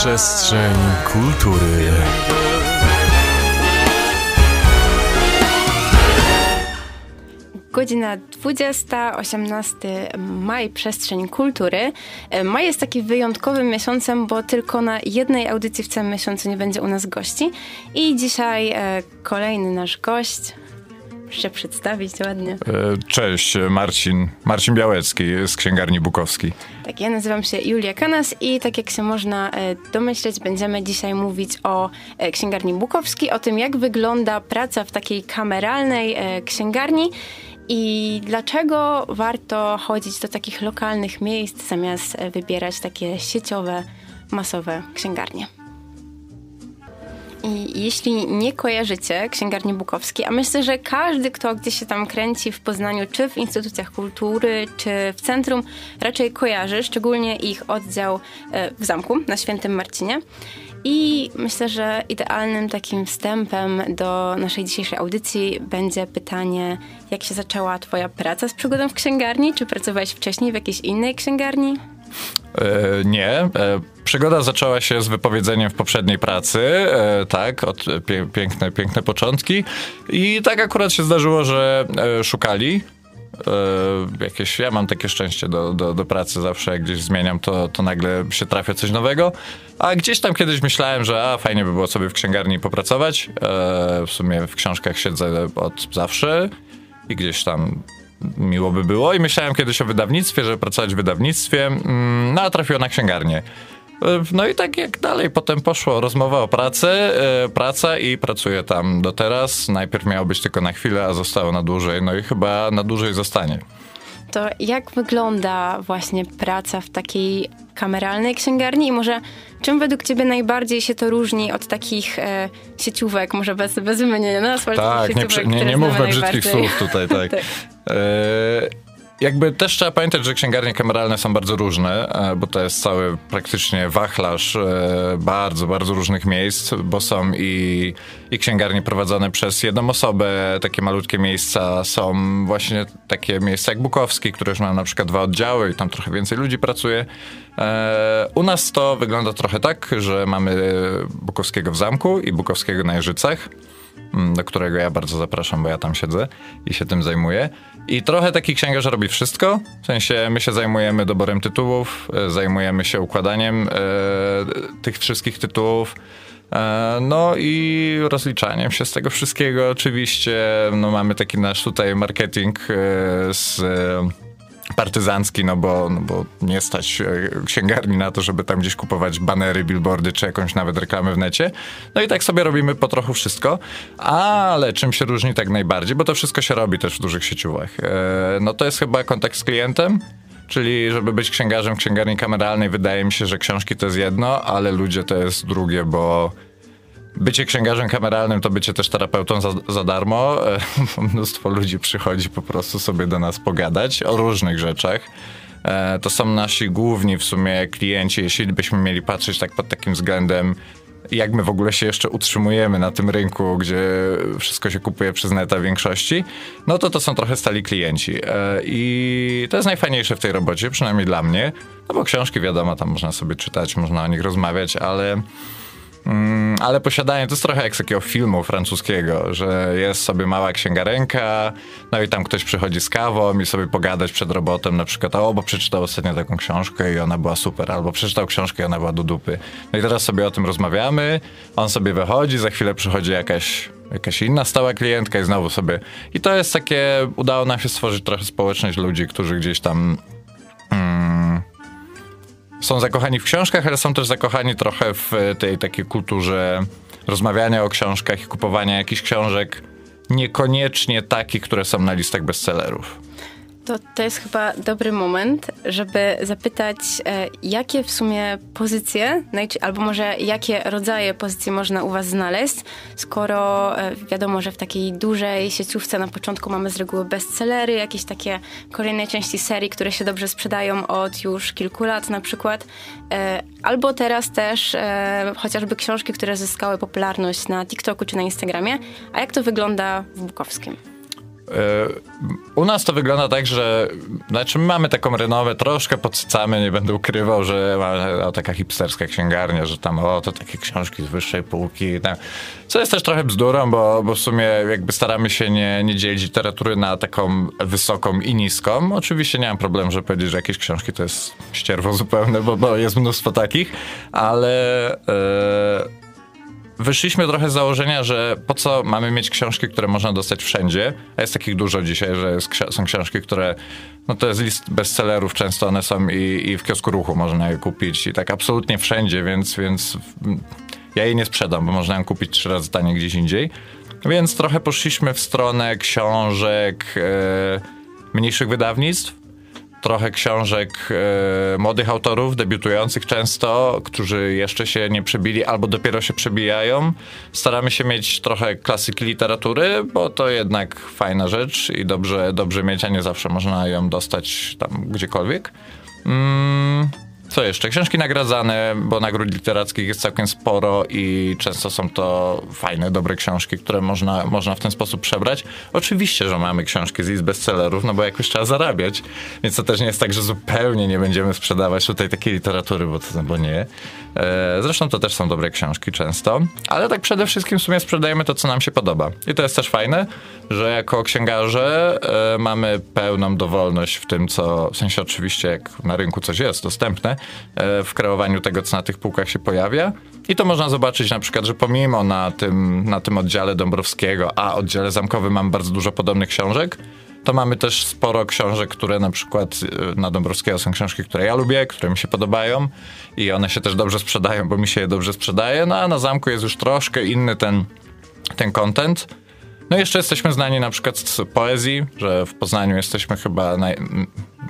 Przestrzeń kultury. Godzina 20, 18 maj, przestrzeń kultury. E, Maj jest taki wyjątkowym miesiącem, bo tylko na jednej audycji w całym miesiącu nie będzie u nas gości. I dzisiaj e, kolejny nasz gość. Się przedstawić ładnie. E, Cześć, Marcin, Marcin Białecki z Księgarni Bukowskiej. Tak, ja nazywam się Julia Kanas i tak jak się można e, domyśleć, będziemy dzisiaj mówić o e, księgarni Bukowskiej, o tym jak wygląda praca w takiej kameralnej księgarni i dlaczego warto chodzić do takich lokalnych miejsc zamiast wybierać takie sieciowe, masowe księgarnie. I jeśli nie kojarzycie księgarni Bukowskiej, a myślę, że każdy, kto gdzieś się tam kręci w Poznaniu, czy w instytucjach kultury, czy w centrum, raczej kojarzy, szczególnie ich oddział e, w zamku na Świętym Marcinie. I myślę, że idealnym takim wstępem do naszej dzisiejszej audycji będzie pytanie, jak się zaczęła Twoja praca z przygodą w księgarni? Czy pracowałeś wcześniej w jakiejś innej księgarni? E, nie, e, przygoda zaczęła się z wypowiedzeniem w poprzedniej pracy, e, tak, od piękne, piękne początki. I tak akurat się zdarzyło, że szukali. Jakieś, ja mam takie szczęście do, do, do pracy zawsze, jak gdzieś zmieniam, to, to nagle się trafia coś nowego, a gdzieś tam kiedyś myślałem, że a, fajnie by było sobie w księgarni popracować, w sumie w książkach siedzę od zawsze i gdzieś tam miło by było i myślałem kiedyś o wydawnictwie, żeby pracować w wydawnictwie, mm, no a trafiło na księgarnię. E, No i tak jak dalej potem poszło rozmowa o pracy, e, praca i pracuję tam do teraz. Najpierw miało być tylko na chwilę, a zostało na dłużej, no i chyba na dłużej zostanie. To jak wygląda właśnie praca w takiej kameralnej księgarni i może czym według ciebie najbardziej się to różni od takich e, sieciówek, może bez, bez wymienienia nazw, ale Tak, nie, nie, nie mówmy brzydkich słów tutaj, tak. Tak. E, jakby też trzeba pamiętać, że księgarnie kameralne są bardzo różne, e, bo to jest cały praktycznie wachlarz e, bardzo, bardzo różnych miejsc, bo są i, i księgarnie prowadzone przez jedną osobę, takie malutkie miejsca, są właśnie takie miejsca jak Bukowski, które już mają na przykład dwa oddziały i tam trochę więcej ludzi pracuje. E, U nas to wygląda trochę tak, że mamy Bukowskiego w zamku i Bukowskiego na Jeżycach mm, do którego ja bardzo zapraszam, bo ja tam siedzę i się tym zajmuję. I trochę taki księgarz robi wszystko, w sensie my się zajmujemy doborem tytułów, e, zajmujemy się układaniem e, tych wszystkich tytułów, e, no i rozliczaniem się z tego wszystkiego oczywiście. No mamy taki nasz tutaj marketing e, z... Partyzancki, no bo, no bo nie stać e, księgarni na to, żeby tam gdzieś kupować banery, billboardy, czy jakąś nawet reklamę w necie. No i tak sobie robimy po trochu wszystko, ale czym się różni tak najbardziej, bo to wszystko się robi też w dużych sieciówach. E, no to jest chyba kontakt z klientem, czyli żeby być księgarzem w księgarni kameralnej, wydaje mi się, że książki to jest jedno, ale ludzie to jest drugie, bo Bycie księgarzem kameralnym to bycie też terapeutą za, za darmo. Mnóstwo ludzi przychodzi po prostu sobie do nas pogadać o różnych rzeczach. E, To są nasi główni w sumie klienci, jeśli byśmy mieli patrzeć tak pod takim względem, jak my w ogóle się jeszcze utrzymujemy na tym rynku, gdzie wszystko się kupuje przez neta większości, no to to są trochę stali klienci. E, I to jest najfajniejsze w tej robocie, przynajmniej dla mnie, no bo książki wiadomo, tam można sobie czytać, można o nich rozmawiać, ale Mm, ale posiadanie to jest trochę jak z takiego filmu francuskiego, że jest sobie mała księgarenka, no i tam ktoś przychodzi z kawą i sobie pogadać przed robotem, na przykład, o, bo przeczytał ostatnio taką książkę i ona była super, albo przeczytał książkę i ona była do dupy. No i teraz sobie o tym rozmawiamy, on sobie wychodzi, za chwilę przychodzi jakaś jakaś inna stała klientka i znowu sobie... I to jest takie, udało nam się stworzyć trochę społeczność ludzi, którzy gdzieś tam są zakochani w książkach, ale są też zakochani trochę w tej takiej kulturze rozmawiania o książkach i kupowania jakichś książek, niekoniecznie takich, które są na listach bestsellerów. To, to jest chyba dobry moment, żeby zapytać, e, jakie w sumie pozycje, albo może jakie rodzaje pozycji można u Was znaleźć, skoro e, wiadomo, że w takiej dużej sieciówce na początku mamy z reguły bestsellery, jakieś takie kolejne części serii, które się dobrze sprzedają od już kilku lat na przykład, e, albo teraz też e, chociażby książki, które zyskały popularność na TikToku czy na Instagramie. A jak to wygląda w Bukowskim? U nas to wygląda tak, że znaczy my mamy taką renowę, troszkę podsycamy, nie będę ukrywał, że mamy o, taka hipsterska księgarnia, że tam o, to takie książki z wyższej półki. Tam. Co jest też trochę bzdurą, bo, bo w sumie jakby staramy się nie, nie dzielić literatury na taką wysoką i niską. Oczywiście nie mam problemu, żeby powiedzieć, że jakieś książki to jest ścierwo zupełne, bo, bo jest mnóstwo takich, ale... Yy wyszliśmy trochę z założenia, że po co mamy mieć książki, które można dostać wszędzie, a jest takich dużo dzisiaj, że jest, są książki, które, no to jest list bestsellerów, często one są i, i w kiosku ruchu można je kupić i tak absolutnie wszędzie, więc, więc ja jej nie sprzedam, bo można ją kupić trzy razy taniej gdzieś indziej. Więc trochę poszliśmy w stronę książek e, mniejszych wydawnictw, trochę książek e, młodych autorów, debiutujących często, którzy jeszcze się nie przebili albo dopiero się przebijają. Staramy się mieć trochę klasyki literatury, bo to jednak fajna rzecz i dobrze, dobrze mieć, a nie zawsze można ją dostać tam gdziekolwiek. Mm. Co jeszcze? Książki nagradzane, bo nagród literackich jest całkiem sporo i często są to fajne, dobre książki, które można, można w ten sposób przebrać. Oczywiście, że mamy książki z list bestsellerów, no bo jakoś trzeba zarabiać, więc to też nie jest tak, że zupełnie nie będziemy sprzedawać tutaj takiej literatury, bo, to, bo nie. E, zresztą to też są dobre książki często, ale tak przede wszystkim w sumie sprzedajemy to, co nam się podoba. I to jest też fajne, że jako księgarze e, mamy pełną dowolność w tym, co, w sensie oczywiście jak na rynku coś jest dostępne, w kreowaniu tego, co na tych półkach się pojawia. I to można zobaczyć na przykład, że pomimo na tym, na tym oddziale Dąbrowskiego, a oddziale zamkowym mam bardzo dużo podobnych książek, to mamy też sporo książek, które na przykład y, na Dąbrowskiego są książki, które ja lubię, które mi się podobają i one się też dobrze sprzedają, bo mi się je dobrze sprzedaje, no a na zamku jest już troszkę inny ten, ten content. No jeszcze jesteśmy znani na przykład z poezji, że w Poznaniu jesteśmy chyba naj,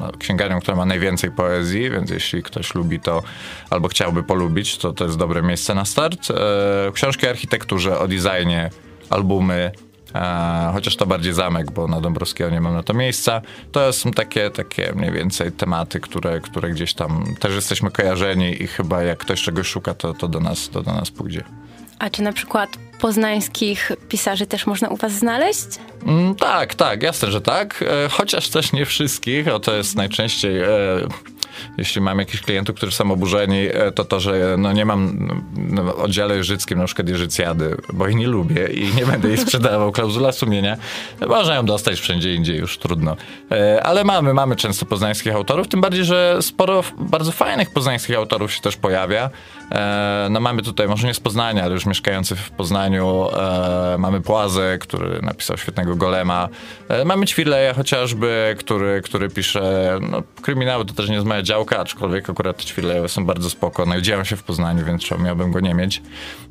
no, księgarnią, która ma najwięcej poezji, więc jeśli ktoś lubi to albo chciałby polubić, to to jest dobre miejsce na start. E, książki o architekturze, o designie, albumy, E, chociaż to bardziej zamek, bo na Dąbrowskiego nie mam na to miejsca. To są takie, takie mniej więcej tematy, które, które gdzieś tam też jesteśmy kojarzeni i chyba jak ktoś czegoś szuka, to, to, do, nas, to do nas pójdzie. A czy na przykład poznańskich pisarzy też można u was znaleźć? Mm, tak, tak, jasne, że tak. E, chociaż też nie wszystkich, o to jest najczęściej... E, jeśli mam jakichś klientów, którzy są oburzeni, e, to to, że no nie mam no, w oddziale jeżyckim na przykład jeżycjady, bo jej nie lubię i nie będę jej sprzedawał. Klauzula sumienia. Można ją dostać wszędzie indziej, już trudno. E, ale mamy, mamy często poznańskich autorów, tym bardziej, że sporo bardzo fajnych poznańskich autorów się też pojawia. E, no mamy tutaj, może nie z Poznania, ale już mieszkający w Poznaniu, mamy Płazę, który napisał świetnego Golema. Mamy Ćwileja chociażby, który, który pisze, no kryminały to też nie jest moja działka, aczkolwiek akurat ćwile są bardzo spoko. Nadziałem się w Poznaniu, więc czemu miałbym go nie mieć.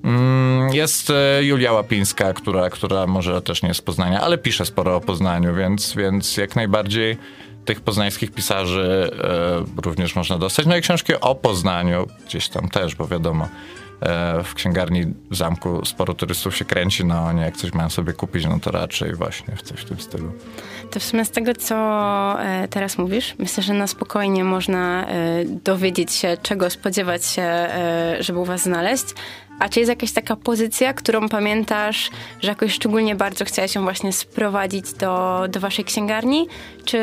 Mm, jest e, Julia Łapińska, która, która może też nie jest z Poznania, ale pisze sporo o Poznaniu, więc, więc jak najbardziej tych poznańskich pisarzy e, również można dostać. No i książki o Poznaniu gdzieś tam też, bo wiadomo, e, w księgarni w zamku sporo turystów się kręci, no oni jak coś mają sobie kupić, no to raczej właśnie w coś w tym stylu. To w sumie z tego, co e, teraz mówisz, myślę, że na spokojnie można e, dowiedzieć się, czego spodziewać się, e, żeby u was znaleźć. A czy jest jakaś taka pozycja, którą pamiętasz, że jakoś szczególnie bardzo chciałaś ją właśnie sprowadzić do, do waszej księgarni? Czy,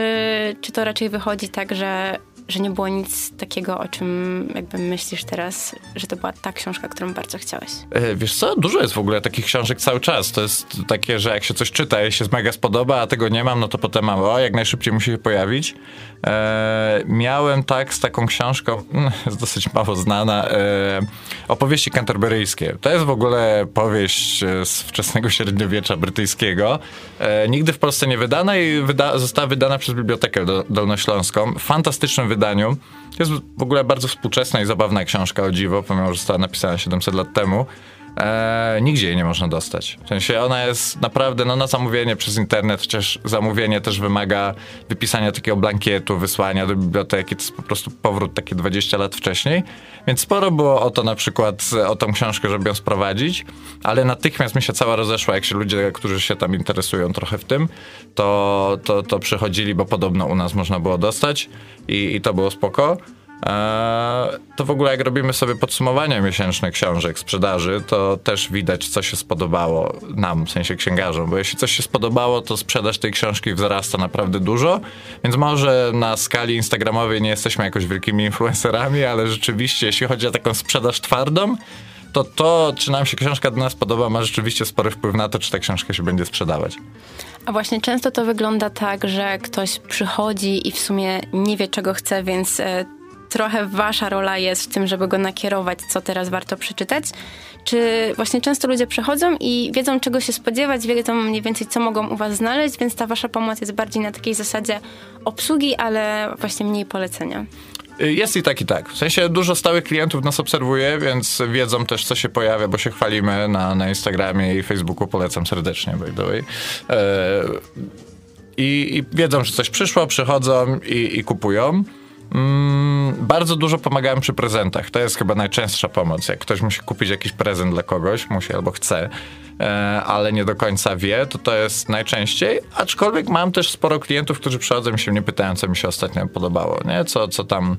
czy to raczej wychodzi tak, że że nie było nic takiego, o czym jakby myślisz teraz, że to była ta książka, którą bardzo chciałeś? E, wiesz co, dużo jest w ogóle takich książek cały czas. To jest takie, że jak się coś czyta i się mega spodoba, a tego nie mam, no to potem mam, o, jak najszybciej musi się pojawić. E, miałem tak z taką książką, mm, jest dosyć mało znana, e, opowieści kanterberyjskie. To jest w ogóle powieść e, z wczesnego średniowiecza brytyjskiego. E, nigdy w Polsce nie wydana i wyda została wydana przez Bibliotekę Dolnośląską. Fantastycznym wydaniu. To jest w ogóle bardzo współczesna i zabawna książka o dziwo, pomimo że została napisana 700 lat temu. E, nigdzie jej nie można dostać. W sensie ona jest naprawdę no, na zamówienie przez internet, chociaż zamówienie też wymaga wypisania takiego blankietu, wysłania do biblioteki. To jest po prostu powrót takie 20 lat wcześniej. Więc sporo było o to na przykład, o tą książkę, żeby ją sprowadzić, ale natychmiast mi się cała rozeszła, jak się ludzie, którzy się tam interesują trochę w tym, to, to, to przychodzili, bo podobno u nas można było dostać i, i to było spoko. E, to w ogóle jak robimy sobie podsumowania miesięczne książek, sprzedaży, to też widać, co się spodobało nam, w sensie księgarzom, bo jeśli coś się spodobało, to sprzedaż tej książki wzrasta naprawdę dużo, więc może na skali instagramowej nie jesteśmy jakoś wielkimi influencerami, ale rzeczywiście, jeśli chodzi o taką sprzedaż twardą, to to, czy nam się książka do nas podoba, ma rzeczywiście spory wpływ na to, czy ta książka się będzie sprzedawać. A właśnie często to wygląda tak, że ktoś przychodzi i w sumie nie wie, czego chce, więc e, trochę wasza rola jest w tym, żeby go nakierować, co teraz warto przeczytać? Czy właśnie często ludzie przychodzą i wiedzą, czego się spodziewać, wiedzą mniej więcej, co mogą u was znaleźć, więc ta wasza pomoc jest bardziej na takiej zasadzie obsługi, ale właśnie mniej polecenia? Jest i tak, i tak. W sensie dużo stałych klientów nas obserwuje, więc wiedzą też, co się pojawia, bo się chwalimy na, na Instagramie i Facebooku. Polecam serdecznie, by the way. E, i, I wiedzą, że coś przyszło, przychodzą i, i kupują. Mm, bardzo dużo pomagałem przy prezentach. To jest chyba najczęstsza pomoc. Jak ktoś musi kupić jakiś prezent dla kogoś, musi albo chce, e, ale nie do końca wie, to to jest najczęściej. Aczkolwiek mam też sporo klientów, którzy przychodzą i się mnie pytają, co mi się ostatnio podobało, nie? Co, co tam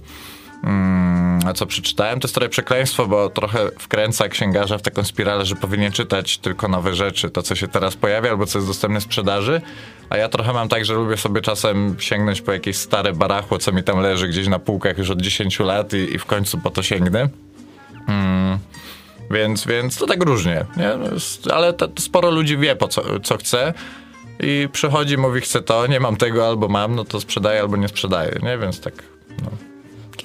co przeczytałem, to trochę przekleństwo, bo trochę wkręca księgarza w taką spiralę, że powinien czytać tylko nowe rzeczy, to co się teraz pojawia albo co jest dostępne w sprzedaży, a ja trochę mam tak, że lubię sobie czasem sięgnąć po jakieś stare barachło, co mi tam leży gdzieś na półkach już od 10 lat i, i w końcu po to sięgnę. Mm. Więc, więc to tak różnie, nie? ale to, to sporo ludzi wie, po co, co chce i przychodzi, mówi chce to, nie mam tego albo mam, no to sprzedaję albo nie sprzedaję, nie? Więc tak, no.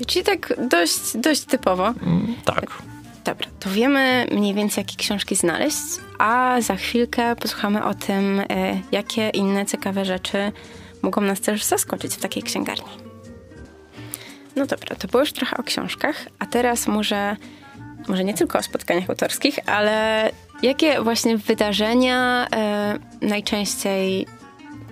Czyli tak dość, dość typowo. Mm, tak. Dobra, to wiemy mniej więcej, jakie książki znaleźć, a za chwilkę posłuchamy o tym, e, jakie inne ciekawe rzeczy mogą nas też zaskoczyć w takiej księgarni. No dobra, to było już trochę o książkach, a teraz może, może nie tylko o spotkaniach autorskich, ale jakie właśnie wydarzenia e, najczęściej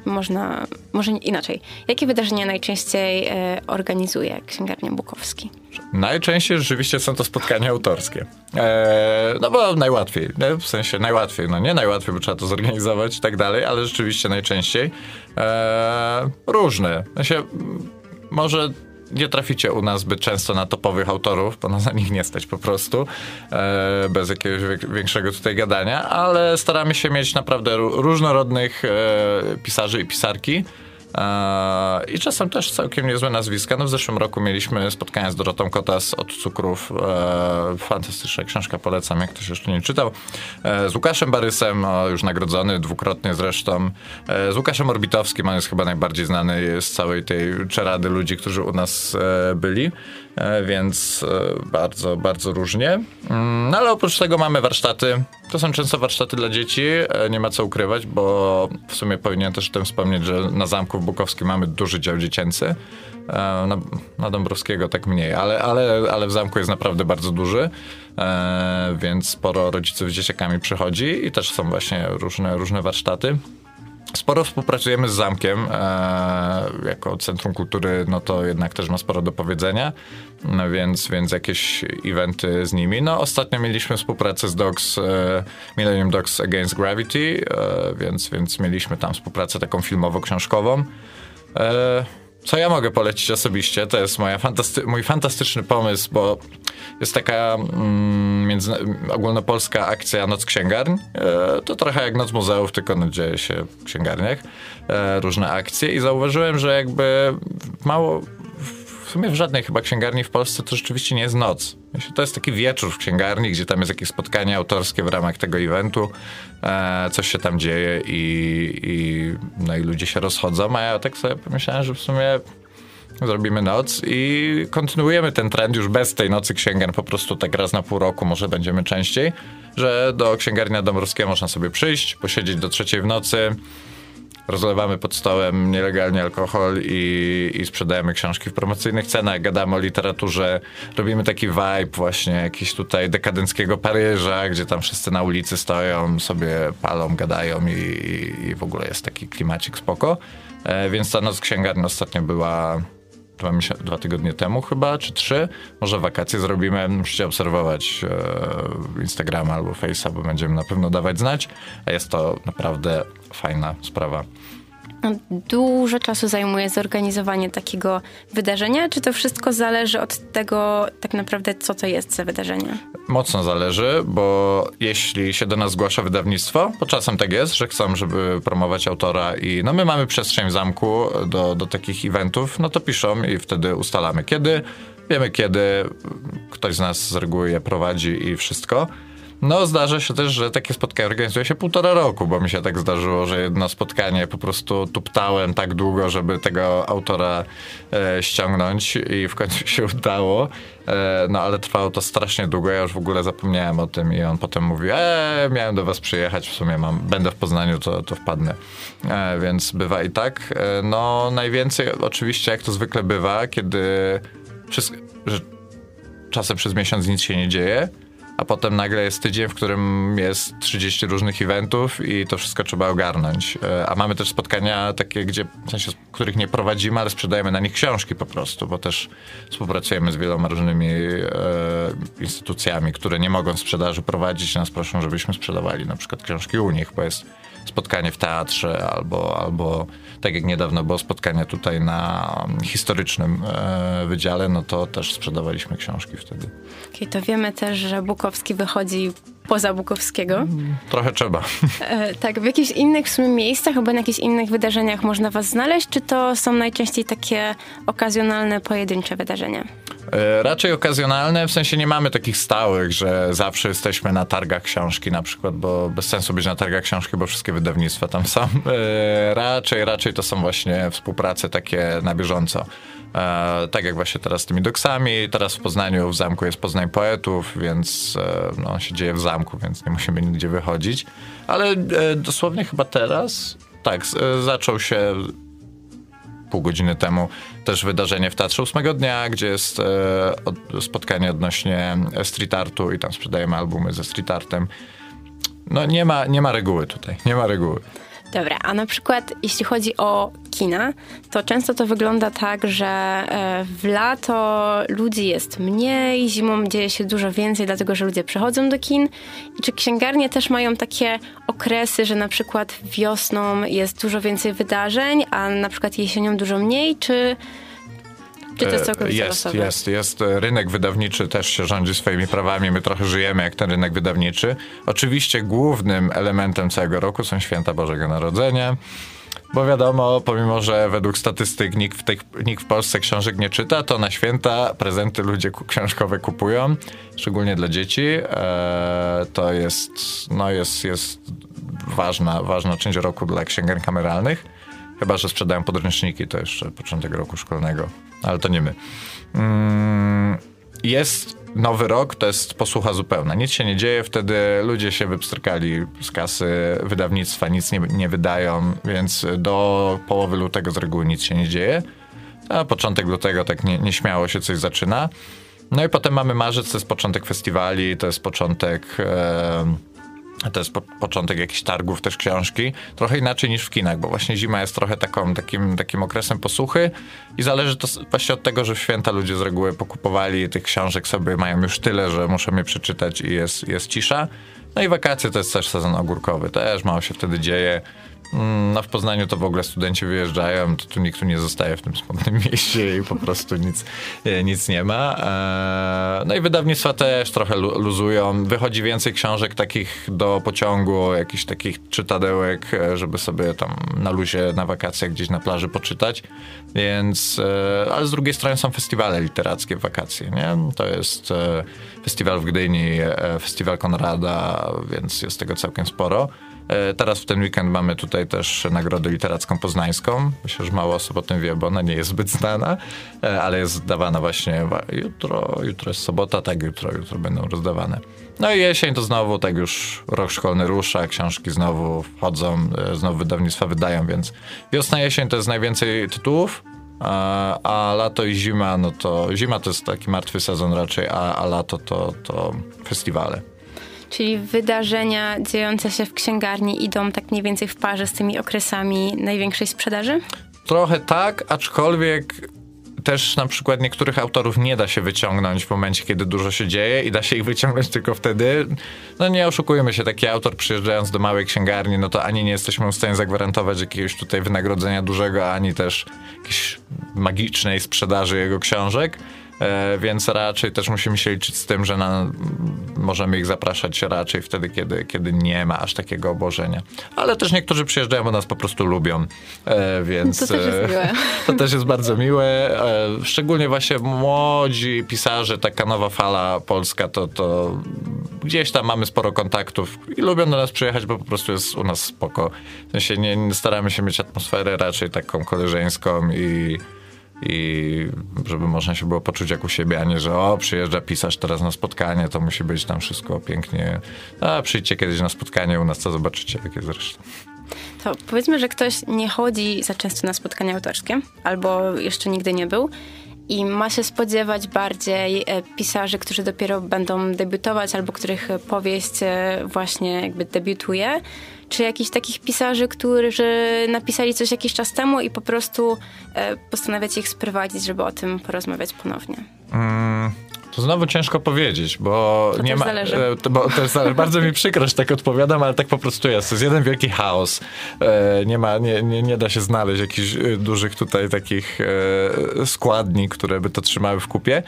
można, może inaczej, jakie wydarzenia najczęściej e, organizuje Księgarnia Bukowski? Najczęściej rzeczywiście są to spotkania autorskie. E, no bo najłatwiej, nie? w sensie najłatwiej, no nie najłatwiej, bo trzeba to zorganizować i tak dalej, ale rzeczywiście najczęściej e, różne. Sensie, może nie traficie u nas zbyt często na topowych autorów, bo nas na nich nie stać po prostu, e, bez jakiegoś większego tutaj gadania, ale staramy się mieć naprawdę różnorodnych e, pisarzy i pisarki. E, I czasem też całkiem niezłe nazwiska. No w zeszłym roku mieliśmy spotkanie z Dorotą Kotas od Cukrów. E, fantastyczna książka, polecam, jak ktoś jeszcze nie czytał. E, z Łukaszem Barysem, już nagrodzony dwukrotnie zresztą. Z Łukaszem Orbitowskim, on jest chyba najbardziej znany z całej tej czerady ludzi, którzy u nas byli. E, więc e, bardzo, bardzo różnie. Mm, no ale oprócz tego mamy warsztaty. To są często warsztaty dla dzieci, e, nie ma co ukrywać, bo w sumie powinien też o tym wspomnieć, że na Zamku w Bukowskim mamy duży dział dziecięcy. Na, na Dąbrowskiego tak mniej, ale, ale, ale w zamku jest naprawdę bardzo duży, więc sporo rodziców z dzieciakami przychodzi i też są właśnie różne, różne warsztaty. Sporo współpracujemy z Zamkiem e, jako Centrum Kultury, no to jednak też ma sporo do powiedzenia, no więc, więc jakieś eventy z nimi. No ostatnio mieliśmy współpracę z Dogs, e, Millennium Dogs Against Gravity, e, więc, więc mieliśmy tam współpracę taką filmowo-książkową. E, co ja mogę polecić osobiście, to jest moja fantasty mój fantastyczny pomysł, bo jest taka mm, ogólnopolska akcja Noc Księgarń. E, to trochę jak Noc Muzeów, tylko no, dzieje się w księgarniach. E, różne akcje i zauważyłem, że jakby mało w sumie w żadnej chyba księgarni w Polsce to rzeczywiście nie jest noc. To jest taki wieczór w księgarni, gdzie tam jest jakieś spotkanie autorskie w ramach tego eventu, e, coś się tam dzieje i, i, no i ludzie się rozchodzą, a ja tak sobie pomyślałem, że w sumie zrobimy noc i kontynuujemy ten trend już bez tej nocy księgarni, po prostu tak raz na pół roku, może będziemy częściej, że do księgarni Dąbrowskiego można sobie przyjść, posiedzieć do trzeciej w nocy, rozlewamy pod stołem nielegalnie alkohol i, i sprzedajemy książki w promocyjnych cenach, gadamy o literaturze, robimy taki vibe właśnie jakiś tutaj dekadenckiego Paryża, gdzie tam wszyscy na ulicy stoją, sobie palą, gadają i, i w ogóle jest taki klimacik spoko. E, więc ta noc księgarni ostatnio była dwa, dwa tygodnie temu chyba, czy trzy. Może wakacje zrobimy. Musicie obserwować e, Instagrama albo Face'a, bo będziemy na pewno dawać znać. A jest to naprawdę fajna sprawa. Dużo czasu zajmuje zorganizowanie takiego wydarzenia? Czy to wszystko zależy od tego, tak naprawdę, co to jest za wydarzenie? Mocno zależy, bo jeśli się do nas zgłasza wydawnictwo, bo czasem tak jest, że chcą, żeby promować autora i no my mamy przestrzeń w zamku do, do takich eventów, no to piszą i wtedy ustalamy kiedy. Wiemy kiedy, ktoś z nas z reguły je prowadzi i wszystko. No, zdarza się też, że takie spotkanie organizuje się półtora roku, bo mi się tak zdarzyło, że jedno spotkanie po prostu tuptałem tak długo, żeby tego autora e, ściągnąć i w końcu się udało. E, no, ale trwało to strasznie długo, ja już w ogóle zapomniałem o tym i on potem mówi, eee, miałem do was przyjechać, w sumie mam, będę w Poznaniu, to, to wpadnę. E, więc bywa i tak. E, no, najwięcej oczywiście, jak to zwykle bywa, kiedy wszystko, że czasem przez miesiąc nic się nie dzieje, a potem nagle jest tydzień, w którym jest 30 różnych eventów i to wszystko trzeba ogarnąć. E, a mamy też spotkania takie, gdzie, w sensie, których nie prowadzimy, ale sprzedajemy na nich książki po prostu, bo też współpracujemy z wieloma różnymi e, instytucjami, które nie mogą sprzedaży prowadzić, nas proszą, żebyśmy sprzedawali na przykład książki u nich, bo jest spotkanie w teatrze albo, albo tak jak niedawno było spotkanie tutaj na historycznym e, wydziale, no to też sprzedawaliśmy książki wtedy. Okay, to wiemy też, że Bukowski wychodzi poza Bukowskiego. Trochę trzeba. E, tak, w jakichś innych w sumie miejscach albo na jakichś innych wydarzeniach można was znaleźć, czy to są najczęściej takie okazjonalne, pojedyncze wydarzenia? E, raczej okazjonalne, w sensie nie mamy takich stałych, że zawsze jesteśmy na targach książki na przykład, bo bez sensu być na targach książki, bo wszystkie wydawnictwa tam są. E, raczej, raczej to są właśnie współprace takie na bieżąco. E, tak jak właśnie teraz z tymi doksami. Teraz w Poznaniu w zamku jest Poznań Poetów, więc no, się dzieje w zamku, więc nie musimy nigdzie wychodzić. Ale dosłownie chyba teraz, tak, zaczął się pół godziny temu też wydarzenie w Teatrze ósmego dnia, gdzie jest e, spotkanie odnośnie street artu i tam sprzedajemy albumy ze street artem. No nie ma, nie ma reguły tutaj, nie ma reguły. Dobra, a na przykład jeśli chodzi o kina, to często to wygląda tak, że e, w lato ludzi jest mniej, zimą dzieje się dużo więcej, dlatego że ludzie przychodzą do kin. I czy księgarnie też mają takie okresy, że na przykład wiosną jest dużo więcej wydarzeń, a na przykład jesienią dużo mniej, czy czy to jest e, całkowicie Jest, losowe? jest, jest. Rynek wydawniczy też się rządzi swoimi prawami. My trochę żyjemy jak ten rynek wydawniczy. Oczywiście głównym elementem całego roku są święta Bożego Narodzenia. Bo wiadomo, pomimo, że według statystyk nikt w, tych, nikt w Polsce książek nie czyta, to na święta prezenty ludzie książkowe kupują, szczególnie dla dzieci. Eee, to jest, no jest, jest ważna, ważna część roku dla księgarni kameralnych. Chyba, że sprzedają podręczniki, to jeszcze początek roku szkolnego, ale to nie my. Mm, jest nowy rok, to jest posłucha zupełna. Nic się nie dzieje, wtedy ludzie się wypstrykali z kasy wydawnictwa, nic nie, nie wydają, więc do połowy lutego z reguły nic się nie dzieje. A początek lutego tak nie, nieśmiało się coś zaczyna. No i potem mamy marzec, to jest początek festiwali, to jest początek... to jest po, początek jakichś targów, też książki. Trochę inaczej niż w kinach, bo właśnie zima jest trochę taką, takim, takim okresem posłuchy i zależy to właśnie od tego, że w święta ludzie z reguły pokupowali tych książek sobie, mają już tyle, że muszą je przeczytać i jest, jest cisza. No i wakacje to jest też sezon ogórkowy, też mało się wtedy dzieje. Mm, no w Poznaniu to w ogóle studenci wyjeżdżają, to tu nikt tu nie zostaje w tym smutnym mieście i po prostu nic, e, nic nie ma. E, no i wydawnictwa też trochę luzują. Wychodzi więcej książek takich do pociągu, jakichś takich czytadełek, e, żeby sobie tam na luzie, na wakacjach gdzieś na plaży poczytać. Więc, ale z drugiej strony są festiwale literackie w wakacje, nie? To jest festiwal w Gdyni, festiwal Konrada, więc jest tego całkiem sporo. E, teraz w ten weekend mamy tutaj też Nagrodę Literacką Poznańską. Myślę, że mało osób o tym wie, bo ona nie jest zbyt znana, e, ale jest dawana właśnie jutro, jutro jest sobota, tak, jutro, jutro będą rozdawane. No i jesień to znowu tak już rok szkolny rusza, książki znowu wchodzą, e, znowu wydawnictwa wydają, więc wiosna, jesień to jest najwięcej tytułów, a, a lato i zima, no to zima to jest taki martwy sezon raczej, a, a lato to, to festiwale. Czyli wydarzenia dziejące się w księgarni idą tak mniej więcej w parze z tymi okresami największej sprzedaży? Trochę tak, aczkolwiek też na przykład niektórych autorów nie da się wyciągnąć w momencie, kiedy dużo się dzieje i da się ich wyciągnąć tylko wtedy. No nie oszukujmy się, taki autor przyjeżdżając do małej księgarni, no to ani nie jesteśmy w stanie zagwarantować jakiegoś tutaj wynagrodzenia dużego, ani też jakiejś magicznej sprzedaży jego książek. E, więc raczej też musimy się liczyć z tym, że na, możemy ich zapraszać raczej wtedy, kiedy, kiedy nie ma aż takiego obłożenia. Ale też niektórzy przyjeżdżają, bo nas po prostu lubią, e, więc... To też jest e, miłe. To też jest bardzo miłe. Szczególnie właśnie młodzi pisarze, taka nowa fala polska, to, to gdzieś tam mamy sporo kontaktów i lubią do nas przyjechać, bo po prostu jest u nas spoko. W sensie nie, nie staramy się mieć atmosferę raczej taką koleżeńską i i żeby można się było poczuć jak u siebie, a nie, że o, przyjeżdża pisarz teraz na spotkanie, to musi być tam wszystko pięknie. A przyjdźcie kiedyś na spotkanie u nas, to zobaczycie, jakie zresztą. To powiedzmy, że ktoś nie chodzi za często na spotkania autorskie, albo jeszcze nigdy nie był i ma się spodziewać bardziej e, pisarzy, którzy dopiero będą debiutować, albo których powieść e, właśnie jakby debiutuje, czy jakichś takich pisarzy, którzy napisali coś jakiś czas temu i po prostu e, postanawiacie ich sprowadzić, żeby o tym porozmawiać ponownie? Mm, to znowu ciężko powiedzieć, bo to nie ma. Zależy. E, to, bo też zależy. Bardzo mi przykro, że tak odpowiadam, ale tak po prostu jest. To jest jeden wielki chaos. E, nie ma, nie, nie, nie da się znaleźć jakichś e, dużych tutaj takich e, składni, które by to trzymały w kupie.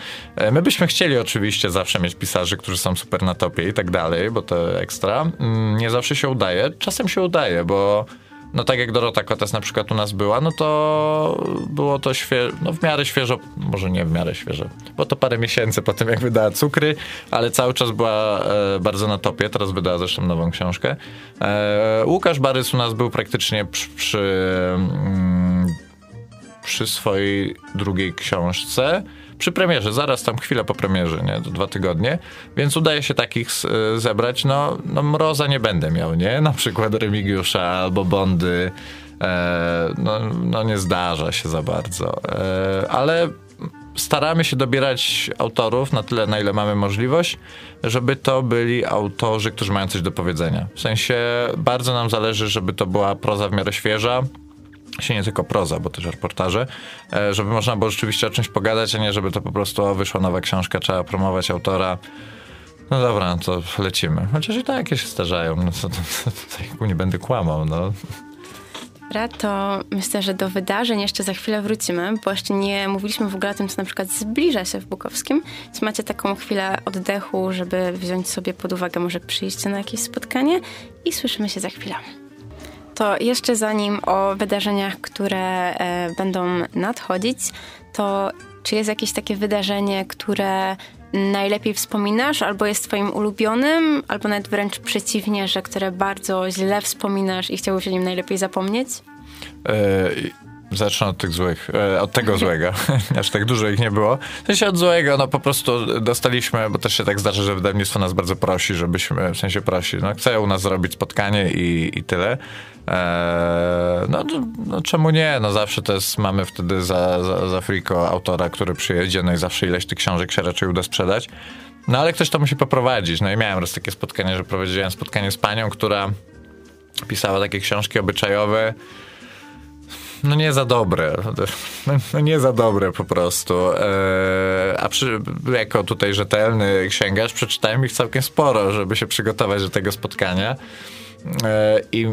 My byśmy chcieli oczywiście zawsze mieć pisarzy, którzy są super na topie i tak dalej, bo to ekstra. Mm, nie zawsze się udaje. Czasem się udaje, bo no tak jak Dorota Kotes na przykład u nas była, no to było to świeżo, no w miarę świeżo, może nie w miarę świeżo, bo to parę miesięcy po tym jak wydała Cukry, ale cały czas była e, bardzo na topie, teraz wydała zresztą nową książkę. E, Łukasz Barys u nas był praktycznie przy, przy, mm, przy swojej drugiej książce, przy premierze, zaraz tam chwilę po premierze, nie, dwa tygodnie, więc udaje się takich e, zebrać, no, no mroza nie będę miał, nie, na przykład Remigiusza albo Bondy, e, no, no nie zdarza się za bardzo, e, ale staramy się dobierać autorów na tyle, na ile mamy możliwość, żeby to byli autorzy, którzy mają coś do powiedzenia. W sensie bardzo nam zależy, żeby to była proza w miarę świeża, się nie tylko proza, bo też reportaże, e, żeby można było rzeczywiście o czymś pogadać, a nie żeby to po prostu o, wyszła nowa książka, trzeba promować autora. No dobra, no to lecimy. Chociaż i tak się starzają, no to, to, to, to nie będę kłamał, no. Dobra, to myślę, że do wydarzeń jeszcze za chwilę wrócimy, bo jeszcze nie mówiliśmy w ogóle o tym, co na przykład zbliża się w Bukowskim. Więc macie taką chwilę oddechu, żeby wziąć sobie pod uwagę może przyjście na jakieś spotkanie i słyszymy się za chwilę. To jeszcze zanim o wydarzeniach, które e, będą nadchodzić, to czy jest jakieś takie wydarzenie, które najlepiej wspominasz, albo jest twoim ulubionym, albo nawet wręcz przeciwnie, że które bardzo źle wspominasz i chciałbyś o nim najlepiej zapomnieć? Zacznę od tych złych, e, od tego złego. Aż tak dużo ich nie było. W sensie od złego, no po prostu dostaliśmy, bo też się tak zdarza, że wydawnictwo nas bardzo prosi, żebyśmy, w sensie prosi, no chce u nas zrobić spotkanie i, i tyle. E, no, no, no, czemu nie? No zawsze to jest, mamy wtedy za, za, za friko autora, który przyjedzie, no i zawsze ileś tych książek się raczej uda sprzedać. No ale ktoś to musi poprowadzić. No i miałem raz takie spotkanie, że prowadziłem spotkanie z panią, która pisała takie książki obyczajowe, no nie za dobre. No nie za dobre po prostu. Eee, a przy, jako tutaj rzetelny księgarz przeczytałem ich całkiem sporo, żeby się przygotować do tego spotkania. Eee, I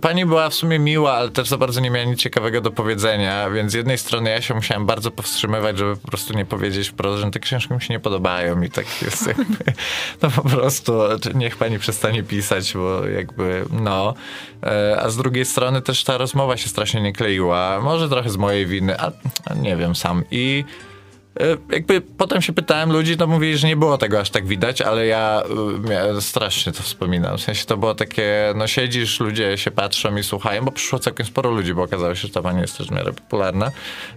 Pani była w sumie miła, ale też za bardzo nie miała nic ciekawego do powiedzenia, więc z jednej strony ja się musiałem bardzo powstrzymywać, żeby po prostu nie powiedzieć wprost, że te książki mi się nie podobają i tak jest jakby, no po prostu niech pani przestanie pisać, bo jakby no. E, a z drugiej strony też ta rozmowa się strasznie nie kleiła, może trochę z mojej winy, a, a nie wiem sam i jakby potem się pytałem ludzi, to mówili, że nie było tego aż tak widać, ale ja, ja strasznie to wspominam. W sensie to było takie, no siedzisz, ludzie się patrzą i słuchają, bo przyszło całkiem sporo ludzi, bo okazało się, że ta pani jest też w miarę popularna.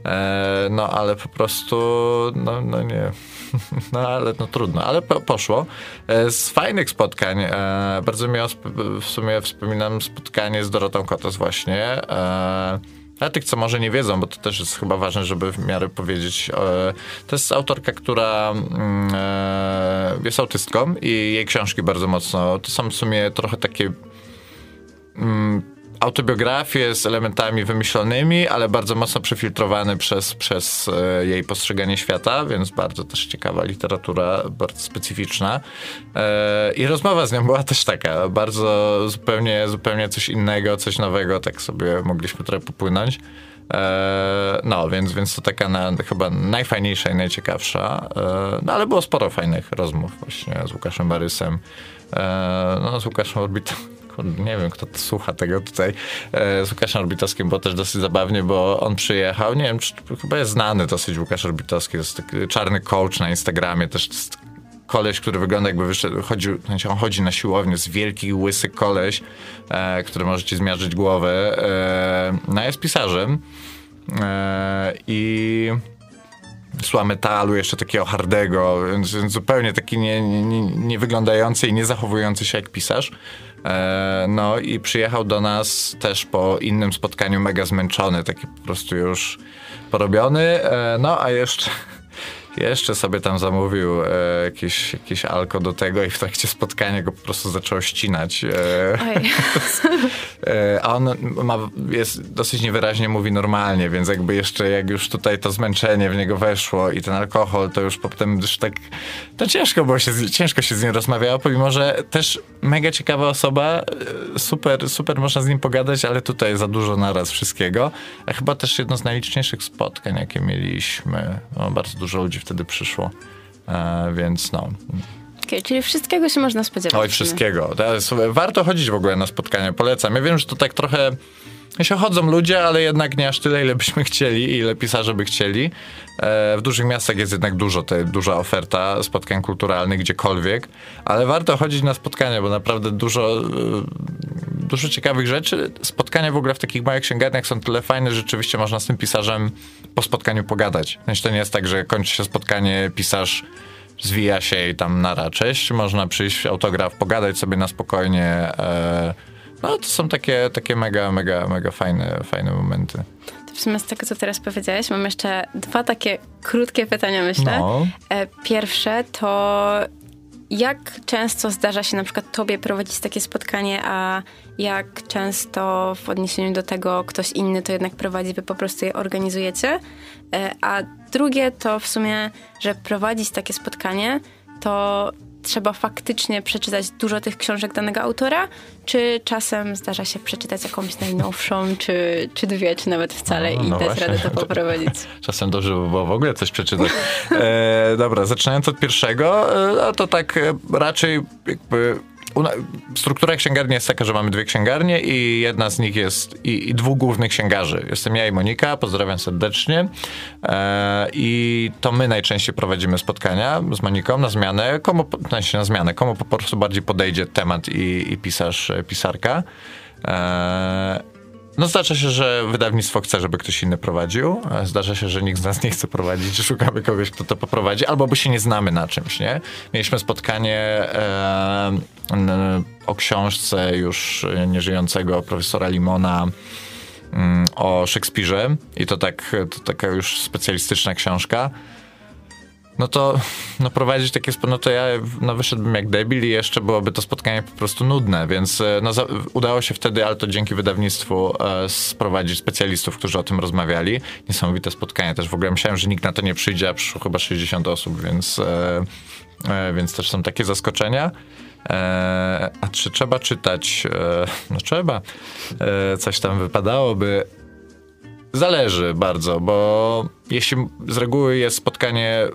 E, no ale po prostu, no, no nie. No ale no trudno, ale po, poszło. E, z fajnych spotkań, e, bardzo miło w sumie wspominam spotkanie z Dorotą Kotos właśnie. E, dla tych, co może nie wiedzą, bo to też jest chyba ważne, żeby w miarę powiedzieć. E, to jest autorka, która mm, e, jest autystką i jej książki bardzo mocno, to są w sumie trochę takie mm, autobiografię z elementami wymyślonymi, ale bardzo mocno przefiltrowany przez, przez e, jej postrzeganie świata, więc bardzo też ciekawa literatura, bardzo specyficzna. E, I rozmowa z nią była też taka, bardzo zupełnie, zupełnie coś innego, coś nowego, tak sobie mogliśmy trochę popłynąć. E, no, więc, więc to taka na, chyba najfajniejsza i najciekawsza. No, ale było sporo fajnych rozmów właśnie z Łukaszem Barysem. No, z Łukaszem Orbitą. Nie wiem, kto słucha tego tutaj. Z Łukaszem Orbitowskim było też dosyć zabawnie, bo on przyjechał. Nie wiem, czy, chyba jest znany dosyć Łukasz Orbitowski. To jest taki czarny coach na Instagramie. Też koleś, który wygląda jakby wyszedł, chodził, znaczy on chodzi na siłownię, z wielki, łysy koleś, e, który może ci zmiażdżyć głowę. E, no jest pisarzem e, i słucha metalu, jeszcze takiego hardego, zupełnie taki nie, nie, nie, wyglądający i nie zachowujący się jak pisarz. E, no i przyjechał do nas też po innym spotkaniu mega zmęczony, taki po prostu już porobiony. E, no a jeszcze jeszcze sobie tam zamówił e, jakieś, jakieś alko do tego i w trakcie spotkania go po prostu zaczęło ścinać. E, e, a on ma, jest dosyć niewyraźnie mówi normalnie, więc jakby jeszcze jak już tutaj to zmęczenie w niego weszło i ten alkohol, to już potem już tak to ciężko było się, ciężko się z nim rozmawiało, pomimo, że też mega ciekawa osoba, e, super, super można z nim pogadać, ale tutaj za dużo naraz wszystkiego. A chyba też jedno z najliczniejszych spotkań, jakie mieliśmy. No, bardzo dużo ludzi wtedy przyszło, e, więc no. Okay, czyli wszystkiego się można spodziewać. Oj, wszystkiego. Warto chodzić w ogóle na spotkania, polecam. Ja wiem, że to tak trochę się chodzą ludzie, ale jednak nie aż tyle, ile byśmy chcieli, ile pisarze by chcieli. E, w dużych miastach jest jednak dużo, te, duża oferta spotkań kulturalnych gdziekolwiek, ale warto chodzić na spotkania, bo naprawdę dużo, e, dużo ciekawych rzeczy. Spotkania w ogóle w takich małych księgarniach są tyle fajne, że rzeczywiście można z tym pisarzem po spotkaniu pogadać. Znaczy, to nie jest tak, że kończy się spotkanie, pisarz zwija się i tam nara, cześć, można przyjść, autograf, pogadać sobie na spokojnie. E, no to są takie, takie mega, mega, mega fajne, fajne momenty. To w sumie z tego, co teraz powiedziałeś, mam jeszcze dwa takie krótkie pytania, myślę. No. E, pierwsze to jak często zdarza się na przykład tobie prowadzić takie spotkanie, a jak często w odniesieniu do tego ktoś inny to jednak prowadzi, wy po prostu je organizujecie? E, a drugie to w sumie, że prowadzić takie spotkanie, to trzeba faktycznie przeczytać dużo tych książek danego autora, czy czasem zdarza się przeczytać jakąś najnowszą, czy, czy dwie, czy nawet wcale no, no i dać radę to poprowadzić? Czasem dobrze by było w ogóle coś przeczytać. E, dobra, zaczynając od pierwszego, e, to tak e, raczej jakby struktura księgarni jest taka, że mamy dwie księgarnie i jedna z nich jest i, i dwóch głównych księgarzy. Jestem ja i Monika, pozdrawiam serdecznie. E, I to my najczęściej prowadzimy spotkania z Moniką na zmianę, komu, znaczy na zmianę, komu po prostu bardziej podejdzie temat i, i pisarz, pisarka. E, no zdarza się, że wydawnictwo chce, żeby ktoś inny prowadził. Zdarza się, że nikt z nas nie chce prowadzić, szukamy kogoś, kto to poprowadzi, albo by się nie znamy na czymś, nie? Mieliśmy spotkanie e, o książce już nieżyjącego profesora Limona mm, o Szekspirze i to tak, to taka już specjalistyczna książka no to no prowadzić takie no to ja no wyszedłbym jak debil i jeszcze byłoby to spotkanie po prostu nudne, więc e, no za, udało się wtedy, ale to dzięki wydawnictwu e, sprowadzić specjalistów, którzy o tym rozmawiali. Niesamowite spotkanie też, w ogóle myślałem, że nikt na to nie przyjdzie, a przyszło chyba 60 osób, więc, e, e, więc też są takie zaskoczenia. E, a czy trzeba czytać? E, no trzeba. coś tam wypadałoby. Zależy bardzo, bo jeśli z reguły jest spotkanie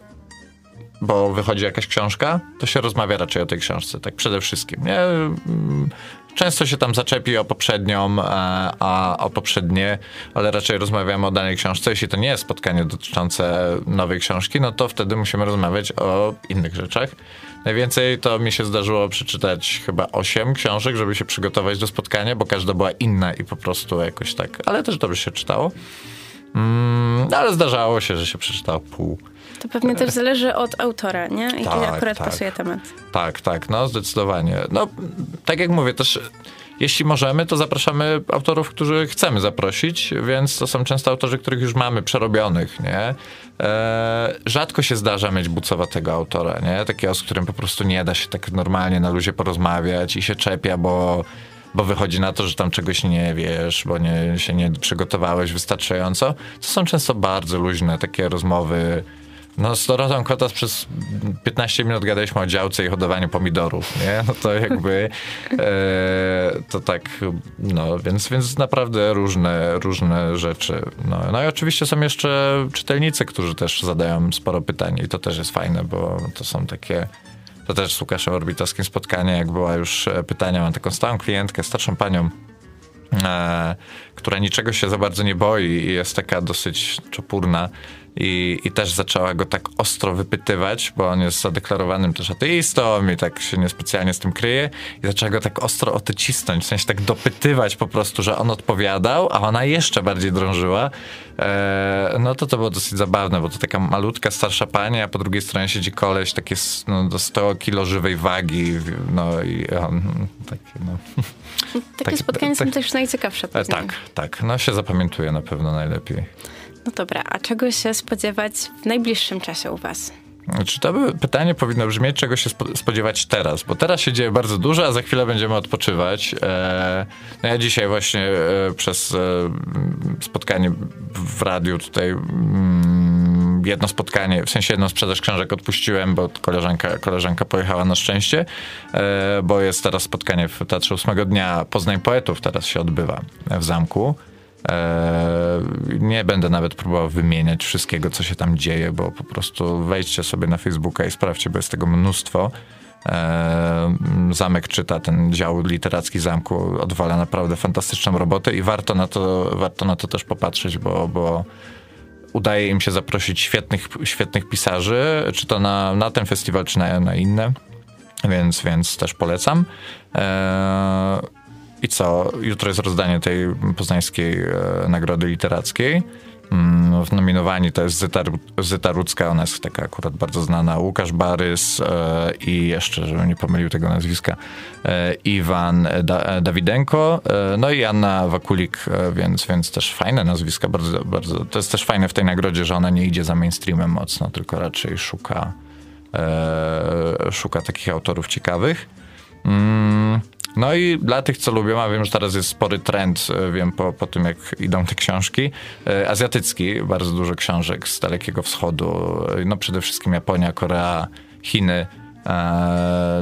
bo wychodzi jakaś książka, to się rozmawia raczej o tej książce, tak przede wszystkim. Nie? Często się tam zaczepi o poprzednią, e, a o poprzednie, ale raczej rozmawiamy o danej książce. Jeśli to nie jest spotkanie dotyczące nowej książki, no to wtedy musimy rozmawiać o innych rzeczach. Najwięcej to mi się zdarzyło przeczytać chyba osiem książek, żeby się przygotować do spotkania, bo każda była inna i po prostu jakoś tak, ale też dobrze się czytało. Mm, ale zdarzało się, że się przeczytało pół. To pewnie też zależy od autora, nie? I tak, akurat tak. pasuje temat. Tak, tak, no zdecydowanie. No, tak jak mówię, też jeśli możemy, to zapraszamy autorów, którzy chcemy zaprosić, więc to są często autorzy, których już mamy przerobionych, nie? E, rzadko się zdarza mieć bucowatego autora, nie? Takiego, z którym po prostu nie da się tak normalnie na luzie porozmawiać i się czepia, bo bo wychodzi na to, że tam czegoś nie wiesz, bo nie, się nie przygotowałeś wystarczająco. To są często bardzo luźne takie rozmowy. No z Dorotą Kotas przez 15 minut gadaliśmy o działce i hodowaniu pomidorów, nie? No to jakby e, to tak, no więc, więc naprawdę różne, różne rzeczy. No, no i oczywiście są jeszcze czytelnicy, którzy też zadają sporo pytań i to też jest fajne, bo to są takie to też z Łukaszem Orbitowskim spotkanie, jak była już e, pytania, mam taką stałą klientkę, starszą panią, e, która niczego się za bardzo nie boi i jest taka dosyć czopurna i, i też zaczęła go tak ostro wypytywać, bo on jest zadeklarowanym też ateistą i tak się niespecjalnie z tym kryje i zaczęła go tak ostro o to cisnąć, w sensie tak dopytywać po prostu, że on odpowiadał, a ona jeszcze bardziej drążyła. E, no to to było dosyć zabawne, bo to taka malutka, starsza pani, a po drugiej stronie siedzi koleś takie no, do 100 kilo żywej wagi, no i on takie no... Takie, takie spotkania tak, są też najciekawsze. E, tak, tak. No się zapamiętuje na pewno najlepiej. No dobra, a czego się spodziewać w najbliższym czasie u was? Czy to by pytanie powinno brzmieć, czego się spodziewać teraz? Bo teraz się dzieje bardzo dużo, a za chwilę będziemy odpoczywać. E, no ja dzisiaj właśnie e, przez e, spotkanie w radiu tutaj mm, jedno spotkanie, w sensie jedną sprzedaż książek odpuściłem, bo koleżanka, koleżanka pojechała na szczęście, bo jest teraz spotkanie w Teatrze ósmego dnia Poznań Poetów, teraz się odbywa w zamku. Eee, nie będę nawet próbował wymieniać wszystkiego, co się tam dzieje, bo po prostu wejdźcie sobie na Facebooka i sprawdźcie, bo jest tego mnóstwo. Eee, Zamek czyta, ten dział literacki zamku odwala naprawdę fantastyczną robotę i warto na to, warto na to też popatrzeć, bo, bo udaje im się zaprosić świetnych, świetnych pisarzy, czy to na, na ten festiwal, czy na, na inne, więc, więc też polecam. Eee, i co? Jutro jest rozdanie tej poznańskiej e, nagrody literackiej. Mm, nominowani to jest Zyta, Zyta Rudzka, ona jest taka akurat bardzo znana, Łukasz Barys e, i jeszcze, żebym nie pomylił tego nazwiska, e, Iwan da, Dawidenko, e, no i Anna Wakulik, e, więc, więc też fajne nazwiska, bardzo, bardzo, to jest też fajne w tej nagrodzie, że ona nie idzie za mainstreamem mocno, tylko raczej szuka, e, szuka takich autorów ciekawych. Mm. No i dla tych, co lubią, a wiem, że teraz jest spory trend, e, wiem po, po tym, jak idą te książki, e, azjatycki, bardzo dużo książek z Dalekiego Wschodu, e, no przede wszystkim Japonia, Korea, Chiny,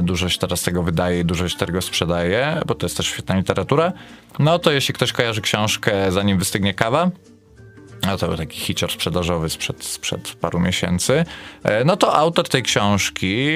dużo się teraz tego wydaje i dużo się tego sprzedaje, bo to jest też świetna literatura. No to jeśli ktoś kojarzy książkę Zanim wystygnie kawa, no to był taki hicior sprzedażowy sprzed, sprzed paru miesięcy. No to autor tej książki,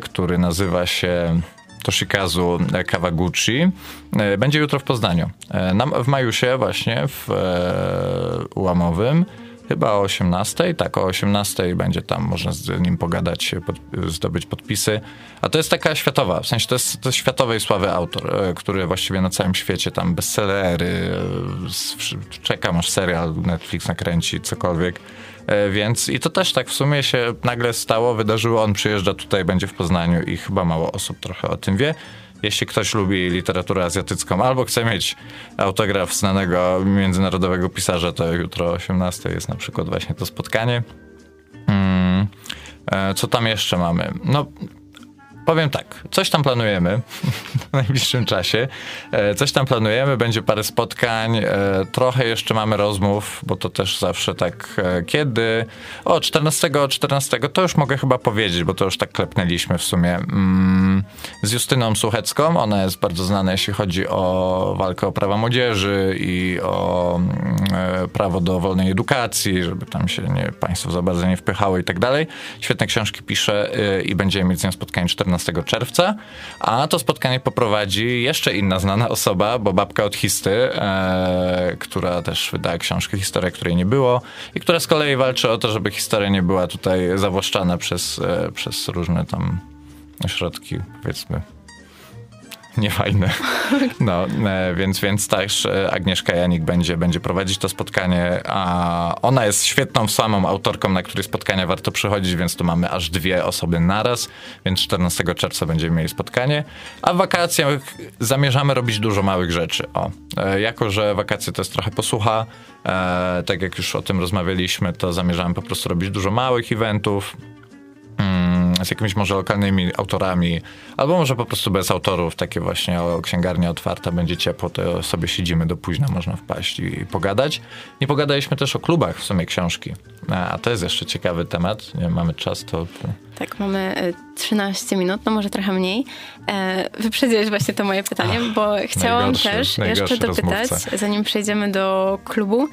który nazywa się Toshikazu Kawaguchi. E, będzie jutro w Poznaniu. E, w Majusie właśnie w e, Ułamowym. Chyba o 18, tak, o 18 będzie tam, można z nim pogadać, pod, zdobyć podpisy. A to jest taka światowa, w sensie to jest, to jest światowej sławy autor, który właściwie na całym świecie tam bestsellery, czekam aż serial Netflix nakręci, cokolwiek. E, więc i to też tak w sumie się nagle stało, wydarzyło, on przyjeżdża tutaj, będzie w Poznaniu i chyba mało osób trochę o tym wie. Jeśli ktoś lubi literaturę azjatycką albo chce mieć autograf znanego międzynarodowego pisarza, to jutro o 18 jest na przykład właśnie to spotkanie. Hmm. Co tam jeszcze mamy? No, Powiem tak, coś tam planujemy w najbliższym czasie. E, coś tam planujemy, będzie parę spotkań, e, trochę jeszcze mamy rozmów, bo to też zawsze tak e, kiedy. O, 14, 14 to już mogę chyba powiedzieć, bo to już tak klepnęliśmy w sumie. Mm, z Justyną Suchecką, ona jest bardzo znana, jeśli chodzi o walkę o prawa młodzieży i o mm, prawo do wolnej edukacji, żeby tam się nie, państwo za bardzo nie wpychało i tak dalej. Świetne książki pisze i będziemy mieć z nią spotkanie 14 15 czerwca, a to spotkanie poprowadzi jeszcze inna znana osoba, bo babka od Histy, e, która też wydała książkę Historia, której nie było i która z kolei walczy o to, żeby historia nie była tutaj zawłaszczana przez, e, przez różne tam środki, powiedzmy niefajne. No, e, więc, więc też e, Agnieszka Janik będzie, będzie prowadzić to spotkanie, a ona jest świetną samą autorką, na której spotkania warto przychodzić, więc tu mamy aż dwie osoby naraz, więc 14 czerwca będziemy mieli spotkanie, a w wakacjach zamierzamy robić dużo małych rzeczy. O, e, jako, że wakacje to jest trochę posłucha, tak jak już o tym rozmawialiśmy, to zamierzamy po prostu robić dużo małych eventów, z jakimiś może lokalnymi autorami, albo może po prostu bez autorów, takie właśnie o księgarnia otwarta, będzie ciepło, to sobie siedzimy do późna, można wpaść i pogadać. Nie pogadaliśmy też o klubach w sumie książki, a to jest jeszcze ciekawy temat, nie mamy czas, to... Tak, mamy 13 minut, no może trochę mniej. Wyprzedziłeś właśnie to moje pytanie, Ach, bo chciałam też jeszcze dopytać, rozmówca. zanim przejdziemy do klubu,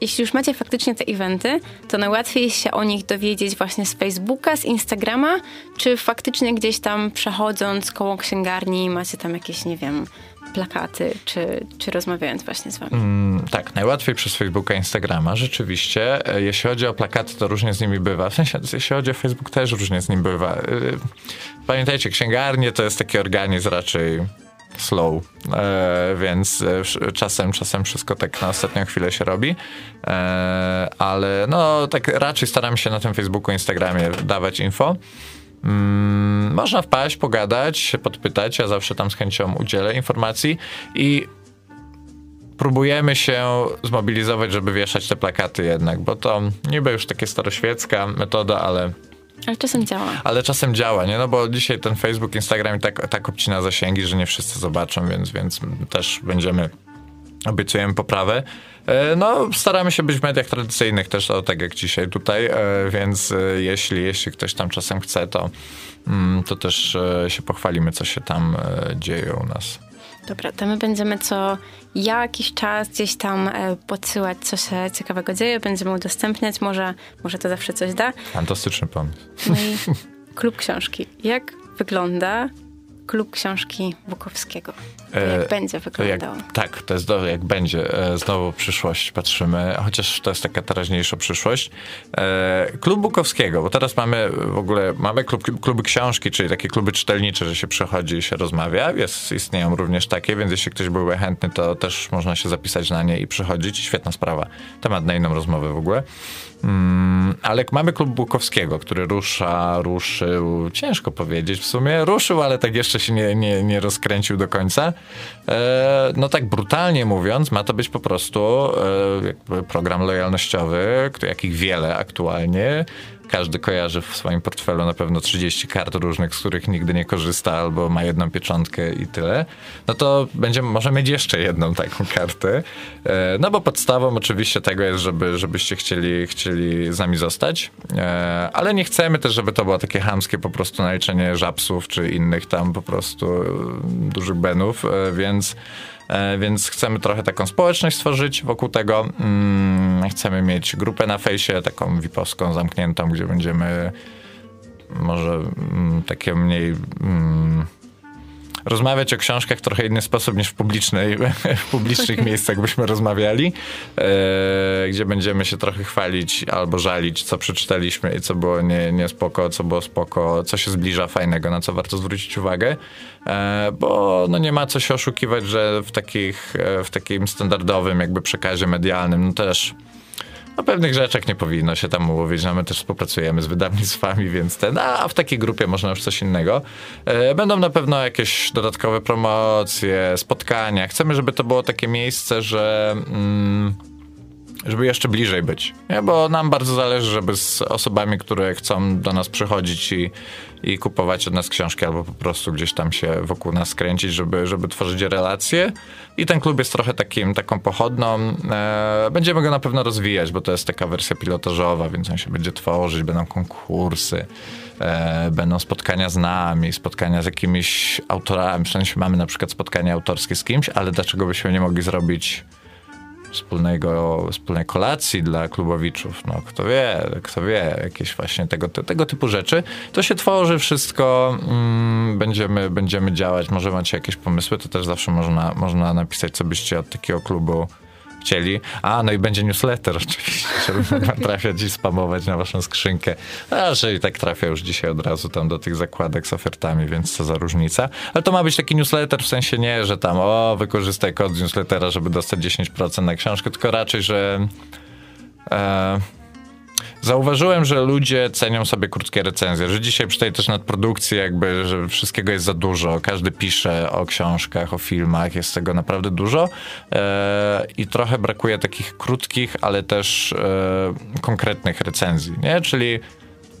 jeśli już macie faktycznie te eventy, to najłatwiej się o nich dowiedzieć właśnie z Facebooka, z Instagrama, czy faktycznie gdzieś tam przechodząc koło księgarni macie tam jakieś, nie wiem, plakaty, czy, czy rozmawiając właśnie z wami? Mm, tak, najłatwiej przez Facebooka, Instagrama, rzeczywiście. E, jeśli chodzi o plakaty, to różnie z nimi bywa. W sensie, jeśli chodzi o Facebook, też różnie z nim bywa. E, pamiętajcie, księgarnie to jest taki organizm raczej slow, e, więc e, czasem, czasem wszystko tak na ostatnią chwilę się robi, e, ale no tak raczej staram się na tym Facebooku, Instagramie dawać info. Mm, można wpaść, pogadać, podpytać, ja zawsze tam z chęcią udzielę informacji i próbujemy się zmobilizować, żeby wieszać te plakaty jednak, bo to niby już takie staroświecka metoda, ale ale czasem działa. Ale czasem działa, nie? No bo dzisiaj ten Facebook, Instagram tak, tak obcina zasięgi, że nie wszyscy zobaczą, więc, więc też będziemy, obiecujemy poprawę. E, no, staramy się być w mediach tradycyjnych też, o, tak jak dzisiaj tutaj, e, więc e, jeśli, jeśli ktoś tam czasem chce, to, mm, to też się pochwalimy, co się tam dzieje u nas. Dobra, to my będziemy co jakiś czas gdzieś tam e, podsyłać, co się ciekawego dzieje, będziemy udostępniać, może, może to zawsze coś da. Fantastyczny pomysł. No i klub książki. Jak wygląda klub książki Bukowskiego. To jak e, będzie wyglądał. Jak, tak, to jest do, jak będzie. E, znowu przyszłość patrzymy, chociaż to jest taka teraźniejsza przyszłość. E, klub Bukowskiego, bo teraz mamy w ogóle, mamy klub, kluby książki, czyli takie kluby czytelnicze, że się przychodzi i się rozmawia. Jest, istnieją również takie, więc jeśli ktoś byłby chętny, to też można się zapisać na nie i przychodzić. Świetna sprawa. Temat na inną rozmowę w ogóle. Mm, ale mamy klub Bukowskiego, który rusza, ruszył, ciężko powiedzieć w sumie, ruszył, ale tak jeszcze się nie, nie, nie rozkręcił do końca. E, no tak brutalnie mówiąc, ma to być po prostu e, program lojalnościowy, jakich wiele aktualnie, każdy kojarzy w swoim portfelu na pewno 30 kart różnych, z których nigdy nie korzysta albo ma jedną pieczątkę i tyle, no to będziemy, może mieć jeszcze jedną taką kartę. E, no bo podstawą oczywiście tego jest, żeby, żebyście chcieli, chcieli z nami zostać, e, ale nie chcemy też, żeby to było takie hamskie po prostu naliczenie żabsów czy innych tam po prostu dużych benów, e, więc więc chcemy trochę taką społeczność stworzyć wokół tego. Mm, chcemy mieć grupę na fejsie, taką vipowską, zamkniętą, gdzie będziemy może mm, takie mniej mm, rozmawiać o książkach w trochę inny sposób niż w, publicznej, w publicznych miejscach byśmy rozmawiali, e, gdzie będziemy się trochę chwalić albo żalić, co przeczytaliśmy i co było nie, nie spoko, co było spoko, co się zbliża fajnego, na co warto zwrócić uwagę, e, bo no nie ma co się oszukiwać, że w, takich, e, w takim standardowym jakby przekazie medialnym no też o pewnych rzeczach nie powinno się tam mówić. No my też współpracujemy z wydawnictwami, więc ten, a w takiej grupie można już coś innego. E, będą na pewno jakieś dodatkowe promocje, spotkania. Chcemy, żeby to było takie miejsce, że... Mm, żeby jeszcze bliżej być. Nie? Bo nam bardzo zależy, żeby z osobami, które chcą do nas przychodzić i, i kupować od nas książki, albo po prostu gdzieś tam się wokół nas kręcić, żeby, żeby tworzyć relacje. I ten klub jest trochę takim, taką pochodną. E, będziemy go na pewno rozwijać, bo to jest taka wersja pilotażowa, więc on się będzie tworzyć, będą konkursy, e, będą spotkania z nami, spotkania z jakimiś autorami. W sensie mamy na przykład spotkanie autorskie z kimś, ale dlaczego byśmy nie mogli zrobić wspólnego, wspólnej kolacji dla klubowiczów, no kto wie, kto wie, jakieś właśnie tego, tego typu rzeczy. To się tworzy wszystko, mm, będziemy, będziemy działać, może macie jakieś pomysły, to też zawsze można, można napisać, co byście od takiego klubu chcieli. A, no i będzie newsletter oczywiście, żeby trafiać i spamować na waszą skrzynkę. A, że i tak trafia już dzisiaj od razu tam do tych zakładek z ofertami, więc co za różnica. Ale to ma być taki newsletter w sensie nie, że tam o, wykorzystaj kod z newslettera, żeby dostać 10% na książkę, tylko raczej, że e, Zauważyłem, że ludzie cenią sobie krótkie recenzje, że dzisiaj przy tej też nadprodukcji jakby, że wszystkiego jest za dużo. Każdy pisze o książkach, o filmach, jest tego naprawdę dużo e, i trochę brakuje takich krótkich, ale też e, konkretnych recenzji, nie? Czyli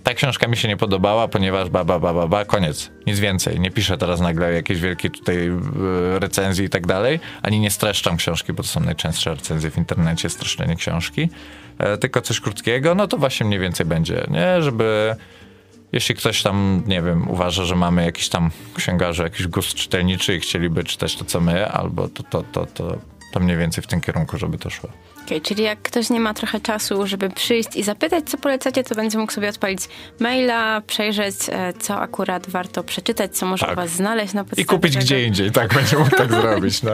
ta książka mi się nie podobała, ponieważ ba, ba, ba, ba, ba, koniec. Nic więcej. Nie piszę teraz nagle jakiejś wielkiej tutaj e, recenzji i tak dalej, ani nie streszczam książki, bo to są najczęstsze recenzje w internecie, streszczenie książki, e, tylko coś krótkiego, no to właśnie mniej więcej będzie, nie? Żeby jeśli ktoś tam, nie wiem, uważa, że mamy jakiś tam księgarzy, jakiś gust czytelniczy i chcieliby czytać to, co my, albo to, to, to, to, to mniej więcej w tym kierunku, żeby to szło. Okay, czyli jak ktoś nie ma trochę czasu, żeby przyjść i zapytać, co polecacie, to będzie mógł sobie odpalić maila, przejrzeć, e, co akurat warto przeczytać, co może tak. was znaleźć na podstawie I kupić tego. gdzie indziej, tak, będzie mógł tak zrobić, no.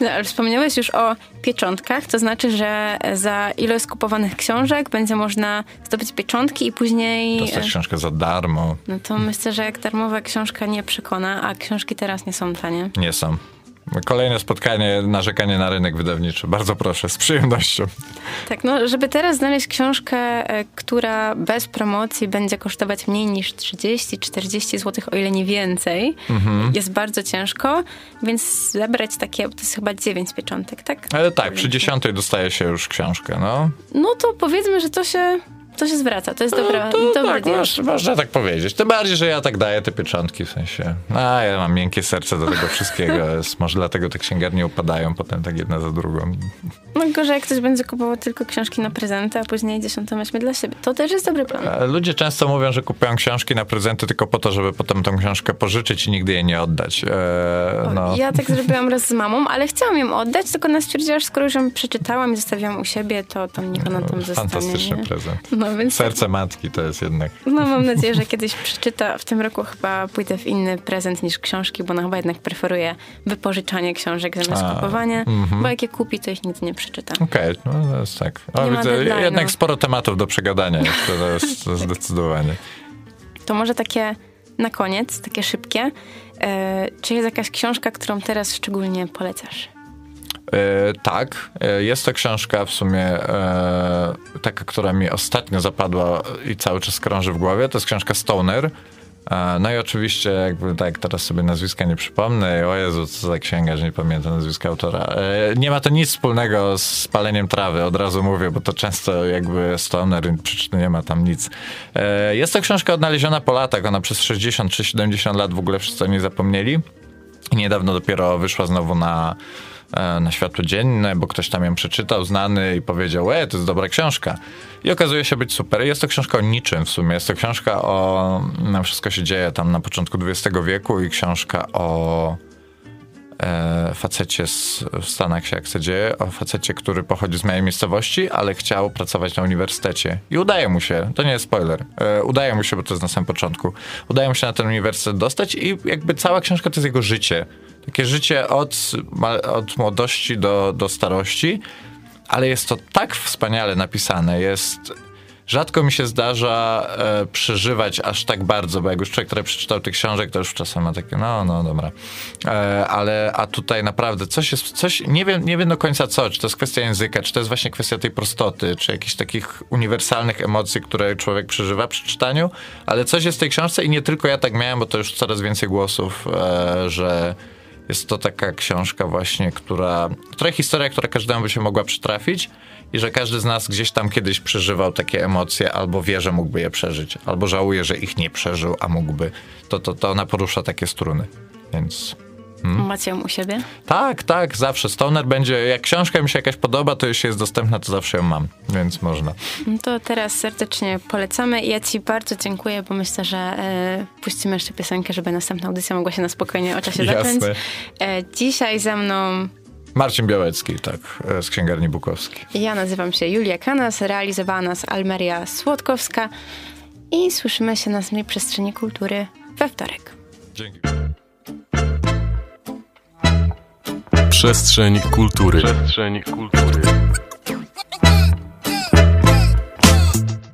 no. ale wspomniałeś już o pieczątkach, to znaczy, że za ilość skupowanych książek będzie można zdobyć pieczątki i później... Dostać książkę za darmo. No to myślę, że jak darmowa książka nie przekona, a książki teraz nie są tanie. Nie są. Kolejne spotkanie, narzekanie na rynek wydawniczy. Bardzo proszę, z przyjemnością. Tak, no żeby teraz znaleźć książkę, e, która bez promocji będzie kosztować mniej niż 30-40 zł, o ile nie więcej, mhm. jest bardzo ciężko, więc zebrać takie, to jest chyba 9 pieczątek, tak? Ale tak, przy 10 dostaje się już książkę, no. No to powiedzmy, że to się to się zwraca, to jest dobra, no, to, dobra tak, masz, można tak powiedzieć. Tym bardziej, że ja tak daję te pieczątki, w sensie, a ja mam miękkie serce do tego wszystkiego, jest, może dlatego te księgarnie upadają potem tak jedna za drugą. No gorzej, jak ktoś będzie kupował tylko książki na prezenty, a później dziesiątą weźmie dla siebie. To też jest dobry plan. Ludzie często mówią, że kupują książki na prezenty tylko po to, żeby potem tą książkę pożyczyć i nigdy jej nie oddać. Eee, no. Ja tak zrobiłam raz z mamą, ale chciałam ją oddać, tylko ona stwierdziła, że skoro już ją przeczytałam i zostawiłam u siebie, to tam niech ona tam zostanie. Fantastyczny nie? prezent. No więc... Serce matki to jest jednak. No mam nadzieję, że kiedyś przeczyta. W tym roku chyba pójdę w inny prezent niż książki, bo ona chyba jednak preferuje wypożyczanie książek zamiast A, kupowania, mm -hmm. bo jak je kupi, to ich nic nie przeczyta. Okej, okay, no to jest tak. O, widzę, jednak sporo tematów do przegadania jest, to jest zdecydowanie. To może takie na koniec, takie szybkie. E, czy jest jakaś książka, którą teraz szczególnie polecasz? E, tak, e, jest to książka w sumie e, taka, która mi ostatnio zapadła i cały czas krąży w głowie. To jest książka Stoner. No i oczywiście, jakby tak, teraz sobie nazwiska nie przypomnę. O Jezu, co za księga, że nie pamiętam nazwiska autora. E, nie ma to nic wspólnego z paleniem trawy, od razu mówię, bo to często jakby stoner, nie ma tam nic. E, jest to książka odnaleziona po latach, ona przez 60 czy 70 lat w ogóle wszyscy o niej zapomnieli. Niedawno dopiero wyszła znowu na E, na światło dzienne, bo ktoś tam ją przeczytał, znany i powiedział, e, to jest dobra książka. I okazuje się być super. Jest to książka o niczym w sumie. Jest to książka o... No, wszystko się dzieje tam na początku XX wieku i książka o e, facecie z, w Stanach się jak się dzieje, o facecie, który pochodzi z mojej miejscowości, ale chciał pracować na uniwersytecie. I udaje mu się, to nie jest spoiler, e, udaje mu się, bo to jest na samym początku, udaje mu się na ten uniwersytet dostać i jakby cała książka to jest jego życie takie życie od, od młodości do, do starości, ale jest to tak wspaniale napisane, jest... Rzadko mi się zdarza e, przeżywać aż tak bardzo, bo jak już człowiek, który przeczytał tych książek, to już czasem ma takie, no, no, dobra. E, ale, a tutaj naprawdę coś jest, coś, nie wiem, nie wiem do końca co, czy to jest kwestia języka, czy to jest właśnie kwestia tej prostoty, czy jakichś takich uniwersalnych emocji, które człowiek przeżywa przy czytaniu, ale coś jest w tej książce i nie tylko ja tak miałem, bo to już coraz więcej głosów, e, że jest to taka książka właśnie, która, która historia, która każdemu by się mogła przytrafić i że każdy z nas gdzieś tam kiedyś przeżywał takie emocje, albo wie, że mógłby je przeżyć, albo żałuje, że ich nie przeżył, a mógłby. To, to, to ona porusza takie struny, więc... Hmm? Macie ją u siebie? Tak, tak, zawsze. Stoner będzie, jak książka mi się jakaś podoba, to jeśli jest dostępna, to zawsze ją mam, więc można. No to teraz serdecznie polecamy i ja ci bardzo dziękuję, bo myślę, że e, puścimy jeszcze piosenkę, żeby następna audycja mogła się na spokojnie o czasie zacząć. E, dzisiaj ze mną Marcin Białecki, tak, e, z Księgarni Bukowskiej. Ja nazywam się Julia Kanas, realizowała nas Almeria Słodkowska i słyszymy się na Zmniej Przestrzeni Kultury we wtorek. Dzięki. Przestrzeń kultury. Przestrzeń kultury.